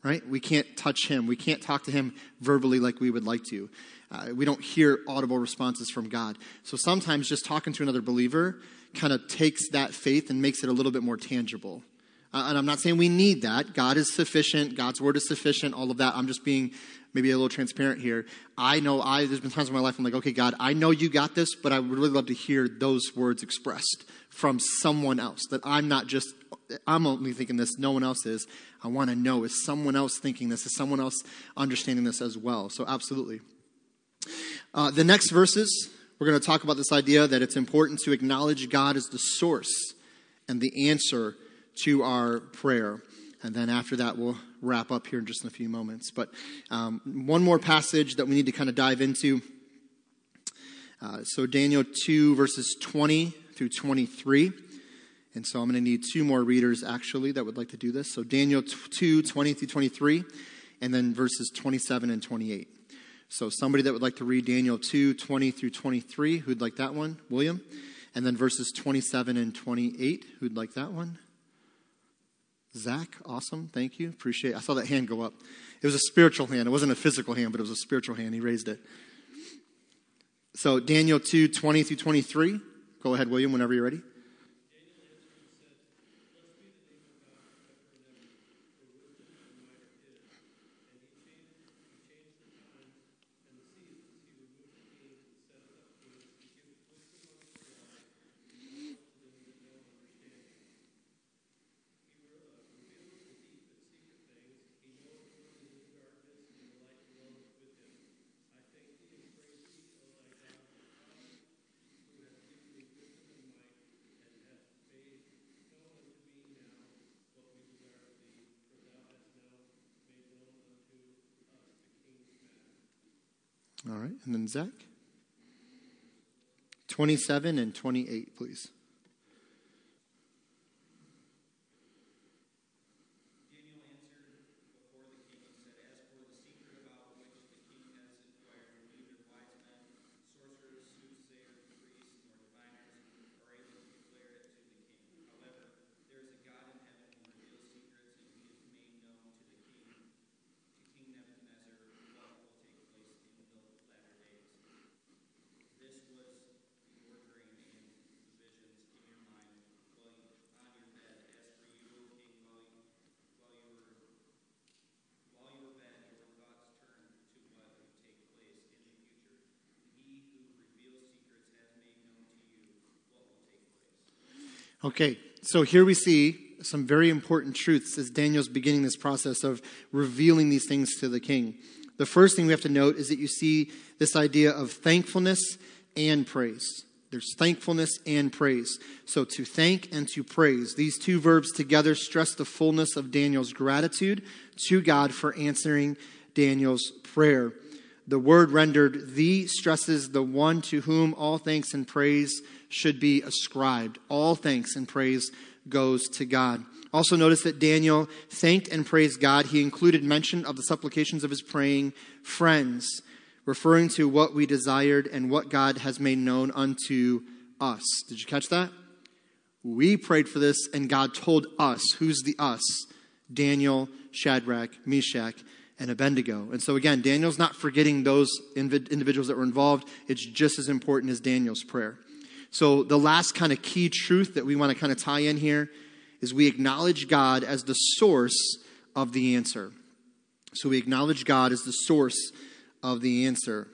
Right? We can't touch him. We can't talk to him verbally like we would like to. Uh, we don't hear audible responses from God. So sometimes just talking to another believer kind of takes that faith and makes it a little bit more tangible. Uh, and I'm not saying we need that. God is sufficient. God's word is sufficient. All of that. I'm just being maybe a little transparent here. I know I, there's been times in my life I'm like, okay, God, I know you got this, but I would really love to hear those words expressed from someone else. That I'm not just, I'm only thinking this, no one else is. I want to know, is someone else thinking this? Is someone else understanding this as well? So absolutely. Uh, the next verses, we're going to talk about this idea that it's important to acknowledge God as the source and the answer to our prayer. And then after that, we'll wrap up here in just a few moments. But um, one more passage that we need to kind of dive into. Uh, so, Daniel 2, verses 20 through 23. And so, I'm going to need two more readers actually that would like to do this. So, Daniel 2, 20 through 23, and then verses 27 and 28. So, somebody that would like to read Daniel 2, 20 through 23, who'd like that one? William. And then verses 27 and 28, who'd like that one? Zach, awesome. Thank you. Appreciate it. I saw that hand go up. It was a spiritual hand. It wasn't a physical hand, but it was a spiritual hand. He raised it. So, Daniel 2, 20 through 23. Go ahead, William, whenever you're ready. All right, and then Zach. 27 and 28, please. Daniel answered before the king and said, As for the secret about which the king has inquired, neither wise men, sorcerers, soothsayers, priests, nor diviners are able to declare it to the king. However, there is a God in heaven who reveals secrets, and he has made known to the king, to King Nebuchadnezzar, what will take place in the latter days. This was your dream and the visions in your mind while you, on your bed. As for you, O king, while you, while you were while you were bed, your thoughts turned to what would take place in the future. He who reveals secrets has made known to you what will take place. Okay, so here we see some very important truths as Daniel's beginning this process of revealing these things to the king. The first thing we have to note is that you see this idea of thankfulness and praise. There's thankfulness and praise. So to thank and to praise, these two verbs together stress the fullness of Daniel's gratitude to God for answering Daniel's prayer. The word rendered the stresses the one to whom all thanks and praise should be ascribed. All thanks and praise goes to God. Also, notice that Daniel thanked and praised God. He included mention of the supplications of his praying friends, referring to what we desired and what God has made known unto us. Did you catch that? We prayed for this, and God told us. Who's the us? Daniel, Shadrach, Meshach, and Abednego. And so, again, Daniel's not forgetting those individuals that were involved. It's just as important as Daniel's prayer. So, the last kind of key truth that we want to kind of tie in here is we acknowledge God as the source of the answer. So, we acknowledge God as the source of the answer.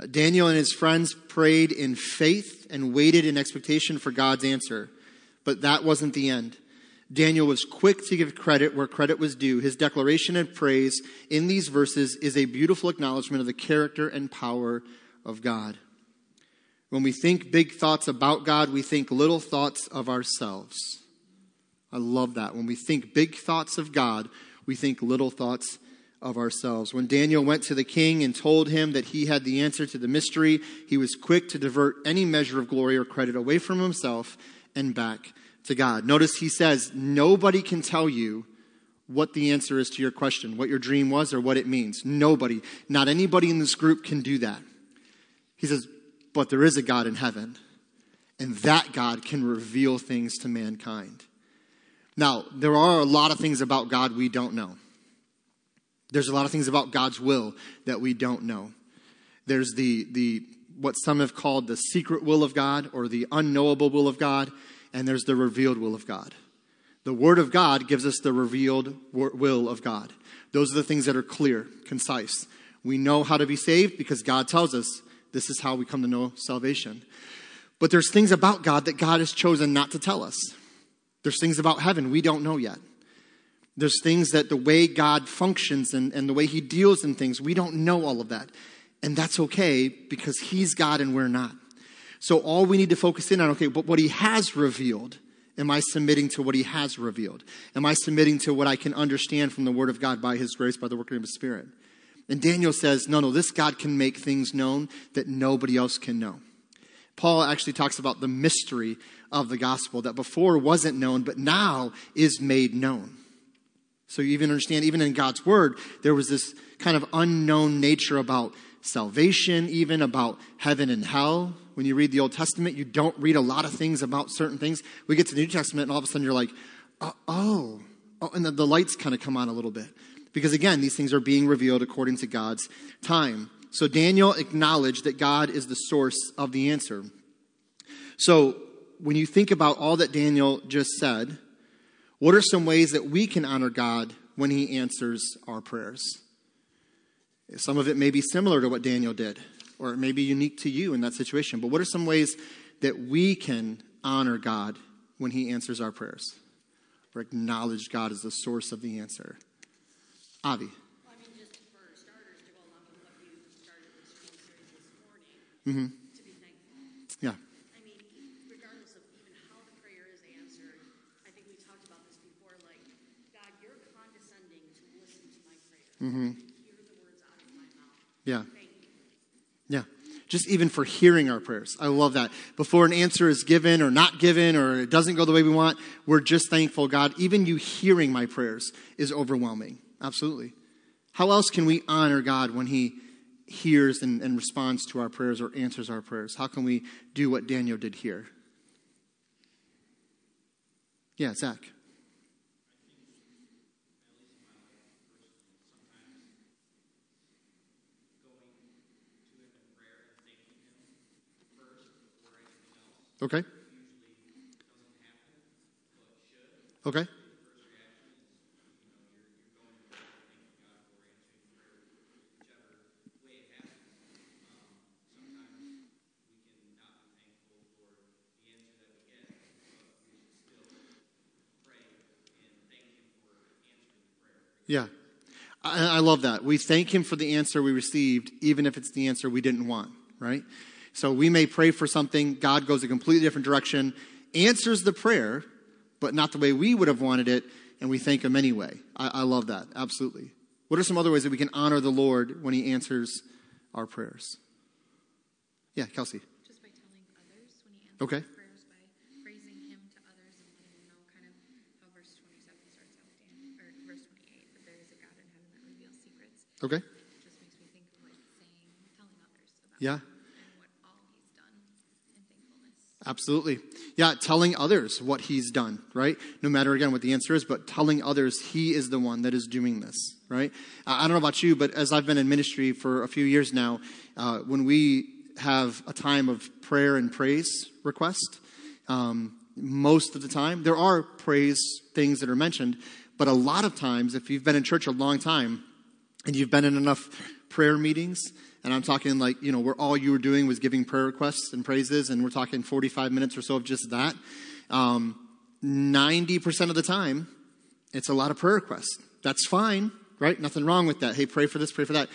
Uh, Daniel and his friends prayed in faith and waited in expectation for God's answer. But that wasn't the end. Daniel was quick to give credit where credit was due. His declaration and praise in these verses is a beautiful acknowledgement of the character and power of God. When we think big thoughts about God, we think little thoughts of ourselves. I love that. When we think big thoughts of God, we think little thoughts of ourselves. When Daniel went to the king and told him that he had the answer to the mystery, he was quick to divert any measure of glory or credit away from himself and back to God. Notice he says, Nobody can tell you what the answer is to your question, what your dream was, or what it means. Nobody. Not anybody in this group can do that. He says, But there is a God in heaven, and that God can reveal things to mankind. Now, there are a lot of things about God we don't know. There's a lot of things about God's will that we don't know. There's the, the what some have called the secret will of God or the unknowable will of God, and there's the revealed will of God. The Word of God gives us the revealed will of God. Those are the things that are clear, concise. We know how to be saved because God tells us this is how we come to know salvation. But there's things about God that God has chosen not to tell us. There's things about heaven we don't know yet. There's things that the way God functions and, and the way He deals in things, we don't know all of that. And that's okay because He's God and we're not. So all we need to focus in on, okay, but what He has revealed, am I submitting to what He has revealed? Am I submitting to what I can understand from the Word of God by His grace, by the working of His Spirit? And Daniel says, no, no, this God can make things known that nobody else can know. Paul actually talks about the mystery of the gospel that before wasn't known, but now is made known. So you even understand, even in God's word, there was this kind of unknown nature about salvation, even about heaven and hell. When you read the Old Testament, you don't read a lot of things about certain things. We get to the New Testament, and all of a sudden you're like, oh, oh, and the, the lights kind of come on a little bit. Because again, these things are being revealed according to God's time. So Daniel acknowledged that God is the source of the answer. So when you think about all that Daniel just said, what are some ways that we can honor God when he answers our prayers? Some of it may be similar to what Daniel did, or it may be unique to you in that situation. But what are some ways that we can honor God when he answers our prayers? Or acknowledge God as the source of the answer? Avi. Well, I mean, just for starters, to go along with what you started the series this morning, to be thankful. Yeah. I mean, regardless of even how the prayer is answered, I think we talked about this before. Like, God, you're condescending to listen to my prayer. Mm-hmm. Hear the words out of my mouth. Yeah. Yeah. Just even for hearing our prayers. I love that. Before an answer is given or not given or it doesn't go the way we want, we're just thankful, God. Even you hearing my prayers is overwhelming. Absolutely. How else can we honor God when He hears and, and responds to our prayers or answers our prayers? How can we do what Daniel did here? Yeah, Zach. Okay. Okay. Yeah. I, I love that. We thank Him for the answer we received, even if it's the answer we didn't want, right? So we may pray for something, God goes a completely different direction, answers the prayer, but not the way we would have wanted it, and we thank Him anyway. I, I love that. Absolutely. What are some other ways that we can honor the Lord when He answers our prayers? Yeah, Kelsey. Just by telling others when he answers Okay. prayers by praising him to others and letting them know kind of how verse 27 starts out, Dan, or verse 28, that there is a God in heaven that reveals secrets. Okay. It just makes me think of like saying, telling others about Yeah. him and what all he's done in thankfulness. Absolutely. Yeah, telling others what he's done, right? No matter again what the answer is, but telling others he is the one that is doing this, right? I don't know about you, but as I've been in ministry for a few years now, uh, when we have a time of prayer and praise request, um, most of the time, there are praise things that are mentioned, but a lot of times, if you've been in church a long time, and you've been in enough prayer meetings, and I'm talking like, you know, where all you were doing was giving prayer requests and praises, and we're talking 45 minutes or so of just that. Um, 90% of the time, it's a lot of prayer requests. That's fine, right? Nothing wrong with that. Hey, pray for this, pray for that.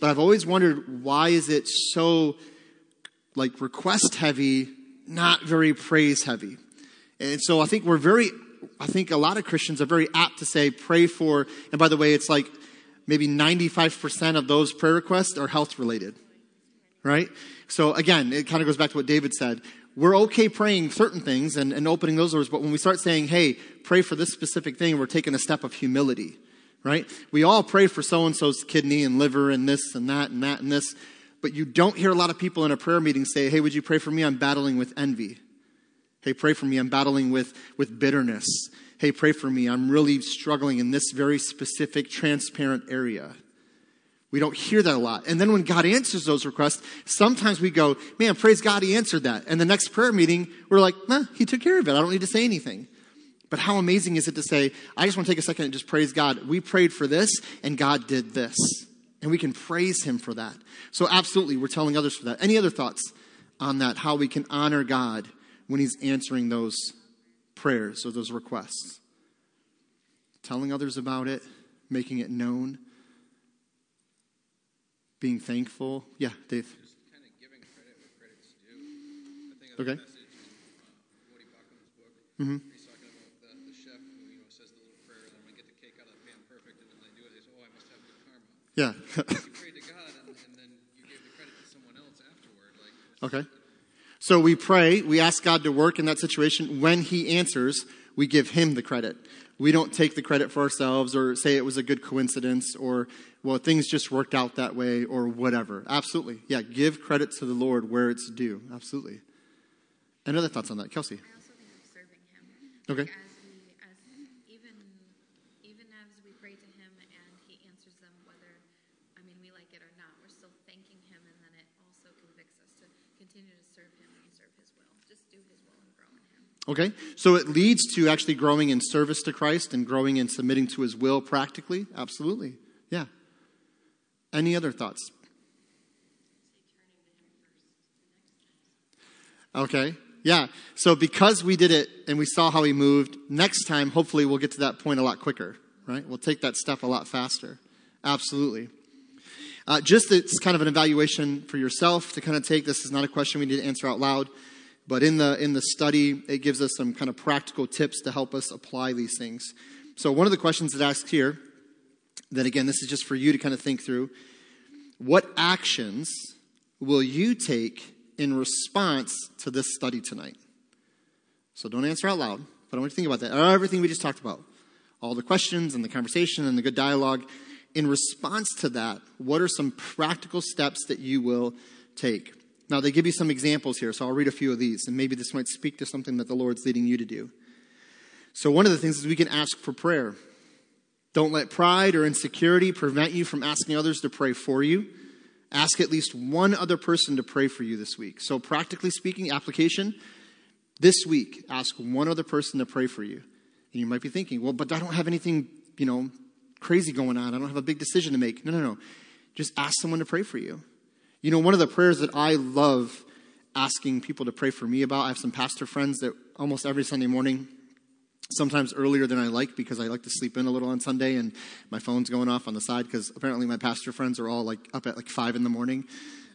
But I've always wondered why is it so like request heavy, not very praise heavy. And so I think we're very, I think a lot of Christians are very apt to say, pray for, and by the way, it's like maybe 95% of those prayer requests are health related, right? So again, it kind of goes back to what David said. We're okay praying certain things and, and opening those doors, but when we start saying, hey, pray for this specific thing, we're taking a step of humility, right? We all pray for so and so's kidney and liver and this and that and that and this, but you don't hear a lot of people in a prayer meeting say, hey, would you pray for me? I'm battling with envy. Hey, pray for me. I'm battling with, with bitterness. Hey, pray for me. I'm really struggling in this very specific, transparent area. We don't hear that a lot. And then when God answers those requests, sometimes we go, man, praise God, he answered that. And the next prayer meeting, we're like, nah, he took care of it. I don't need to say anything. But how amazing is it to say, I just want to take a second and just praise God. We prayed for this, and God did this. And we can praise him for that. So, absolutely, we're telling others for that. Any other thoughts on that? How we can honor God when he's answering those prayers or those requests. Telling others about it, making it known, being thankful. Yeah, Dave. Kind of okay. Message, uh, mm-hmm. Yeah. you prayed to God and, and then you gave the credit to someone else afterward. Like, okay. So we pray, we ask God to work in that situation. When He answers, we give Him the credit. We don't take the credit for ourselves or say it was a good coincidence or, well, things just worked out that way or whatever. Absolutely. Yeah, give credit to the Lord where it's due. Absolutely. Any other thoughts on that? Kelsey? I also think of serving him. Okay. Like as we, as even, even as we pray to him and he answers them, whether, I mean, we like it or not, we're still thanking him, and then it also convicts us to continue to serve him and serve his will. Just do his will and grow in him. Okay, so it leads to actually growing in service to Christ and growing in submitting to his will practically? Absolutely. Yeah. Any other thoughts? Okay, yeah. So because we did it and we saw how he moved, next time, hopefully, we'll get to that point a lot quicker, right? We'll take that step a lot faster. Absolutely. Uh, just it's kind of an evaluation for yourself to kind of take. This is not a question we need to answer out loud. But in the in the study, it gives us some kind of practical tips to help us apply these things. So one of the questions that asked here, that again, this is just for you to kind of think through. What actions will you take in response to this study tonight? So don't answer out loud, but I want you to think about that. Everything we just talked about, all the questions and the conversation and the good dialogue. In response to that, what are some practical steps that you will take? Now, they give you some examples here, so I'll read a few of these, and maybe this might speak to something that the Lord's leading you to do. So, one of the things is we can ask for prayer. Don't let pride or insecurity prevent you from asking others to pray for you. Ask at least one other person to pray for you this week. So, practically speaking, application this week, ask one other person to pray for you. And you might be thinking, well, but I don't have anything, you know, crazy going on. I don't have a big decision to make. No, no, no. Just ask someone to pray for you. You know, one of the prayers that I love asking people to pray for me about, I have some pastor friends that almost every Sunday morning, sometimes earlier than I like because I like to sleep in a little on Sunday and my phone's going off on the side because apparently my pastor friends are all like up at like five in the morning.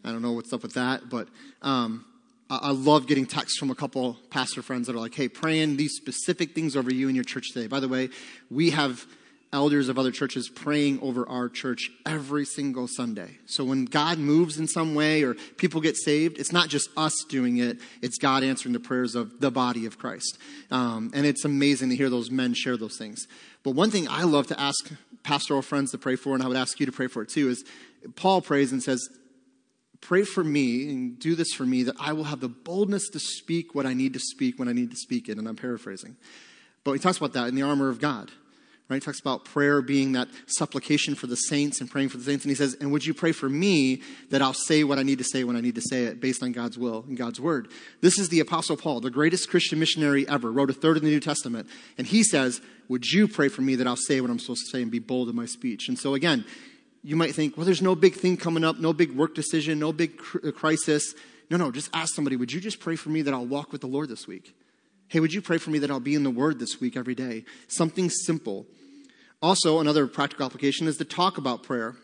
I don't know what's up with that, but um, I, I love getting texts from a couple pastor friends that are like, hey, praying these specific things over you and your church today. By the way, we have elders of other churches praying over our church every single Sunday. So when God moves in some way or people get saved, it's not just us doing it, it's God answering the prayers of the body of Christ. Um, and it's amazing to hear those men share those things. But one thing I love to ask pastoral friends to pray for, and I would ask you to pray for it too, is Paul prays and says, Pray for me and do this for me that I will have the boldness to speak what I need to speak when I need to speak it. And I'm paraphrasing. But he talks about that in the armor of God. Right? He talks about prayer being that supplication for the saints and praying for the saints. And he says, And would you pray for me that I'll say what I need to say when I need to say it based on God's will and God's word? This is the Apostle Paul, the greatest Christian missionary ever, wrote a third of the New Testament. And he says, Would you pray for me that I'll say what I'm supposed to say and be bold in my speech? And so again, you might think, well, there's no big thing coming up, no big work decision, no big cr- crisis. No, no, just ask somebody, would you just pray for me that I'll walk with the Lord this week? Hey, would you pray for me that I'll be in the Word this week every day? Something simple. Also, another practical application is to talk about prayer.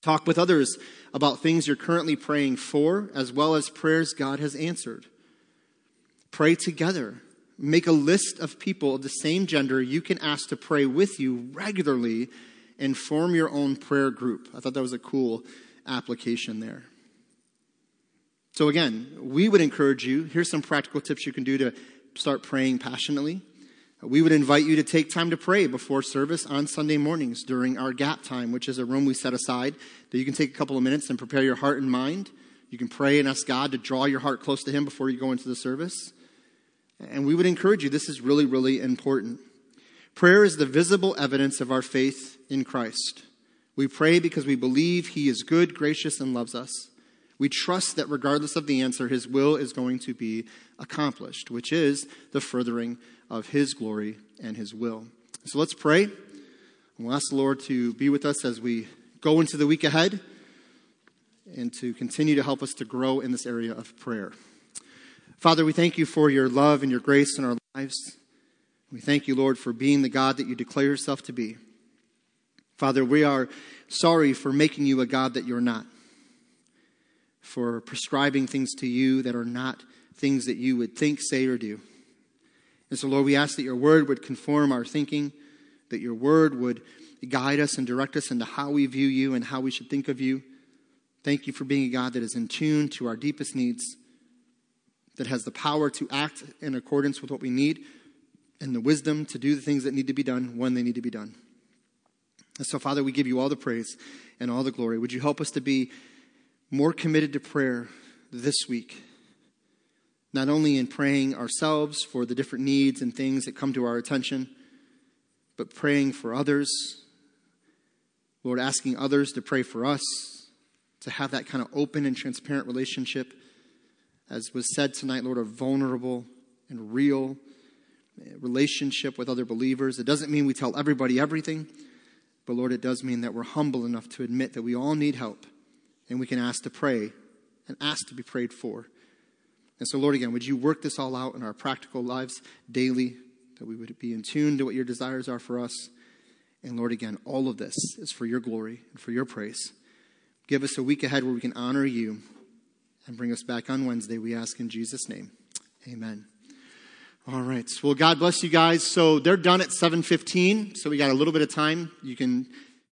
Talk with others about things you're currently praying for, as well as prayers God has answered. Pray together. Make a list of people of the same gender you can ask to pray with you regularly and form your own prayer group. I thought that was a cool application there. So, again, we would encourage you here's some practical tips you can do to start praying passionately. We would invite you to take time to pray before service on Sunday mornings during our gap time, which is a room we set aside that you can take a couple of minutes and prepare your heart and mind. You can pray and ask God to draw your heart close to Him before you go into the service. And we would encourage you, this is really, really important. Prayer is the visible evidence of our faith in Christ. We pray because we believe He is good, gracious, and loves us. We trust that regardless of the answer, His will is going to be accomplished, which is the furthering of His glory and His will. So let's pray. We'll ask the Lord to be with us as we go into the week ahead and to continue to help us to grow in this area of prayer. Father, we thank you for your love and your grace in our lives. We thank you, Lord, for being the God that you declare yourself to be. Father, we are sorry for making you a God that you're not, for prescribing things to you that are not things that you would think, say, or do. And so, Lord, we ask that your word would conform our thinking, that your word would guide us and direct us into how we view you and how we should think of you. Thank you for being a God that is in tune to our deepest needs. that has the power to act in accordance with what we need and the wisdom to do the things that need to be done when they need to be done. And so, Father, we give you all the praise and all the glory. Would you help us to be more committed to prayer this week? Not only in praying ourselves for the different needs and things that come to our attention, but praying for others. Lord, asking others to pray for us, to have that kind of open and transparent relationship. As was said tonight, Lord, a vulnerable and real relationship with other believers. It doesn't mean we tell everybody everything, but Lord, it does mean that we're humble enough to admit that we all need help and we can ask to pray and ask to be prayed for. And so, Lord, again, would you work this all out in our practical lives daily, that we would be in tune to what your desires are for us. And Lord, again, all of this is for your glory and for your praise. Give us a week ahead where we can honor you and bring us back on Wednesday, we ask in Jesus' name. Amen. All right. Well, God bless you guys. So they're done at 7:15, so we got a little bit of time. You can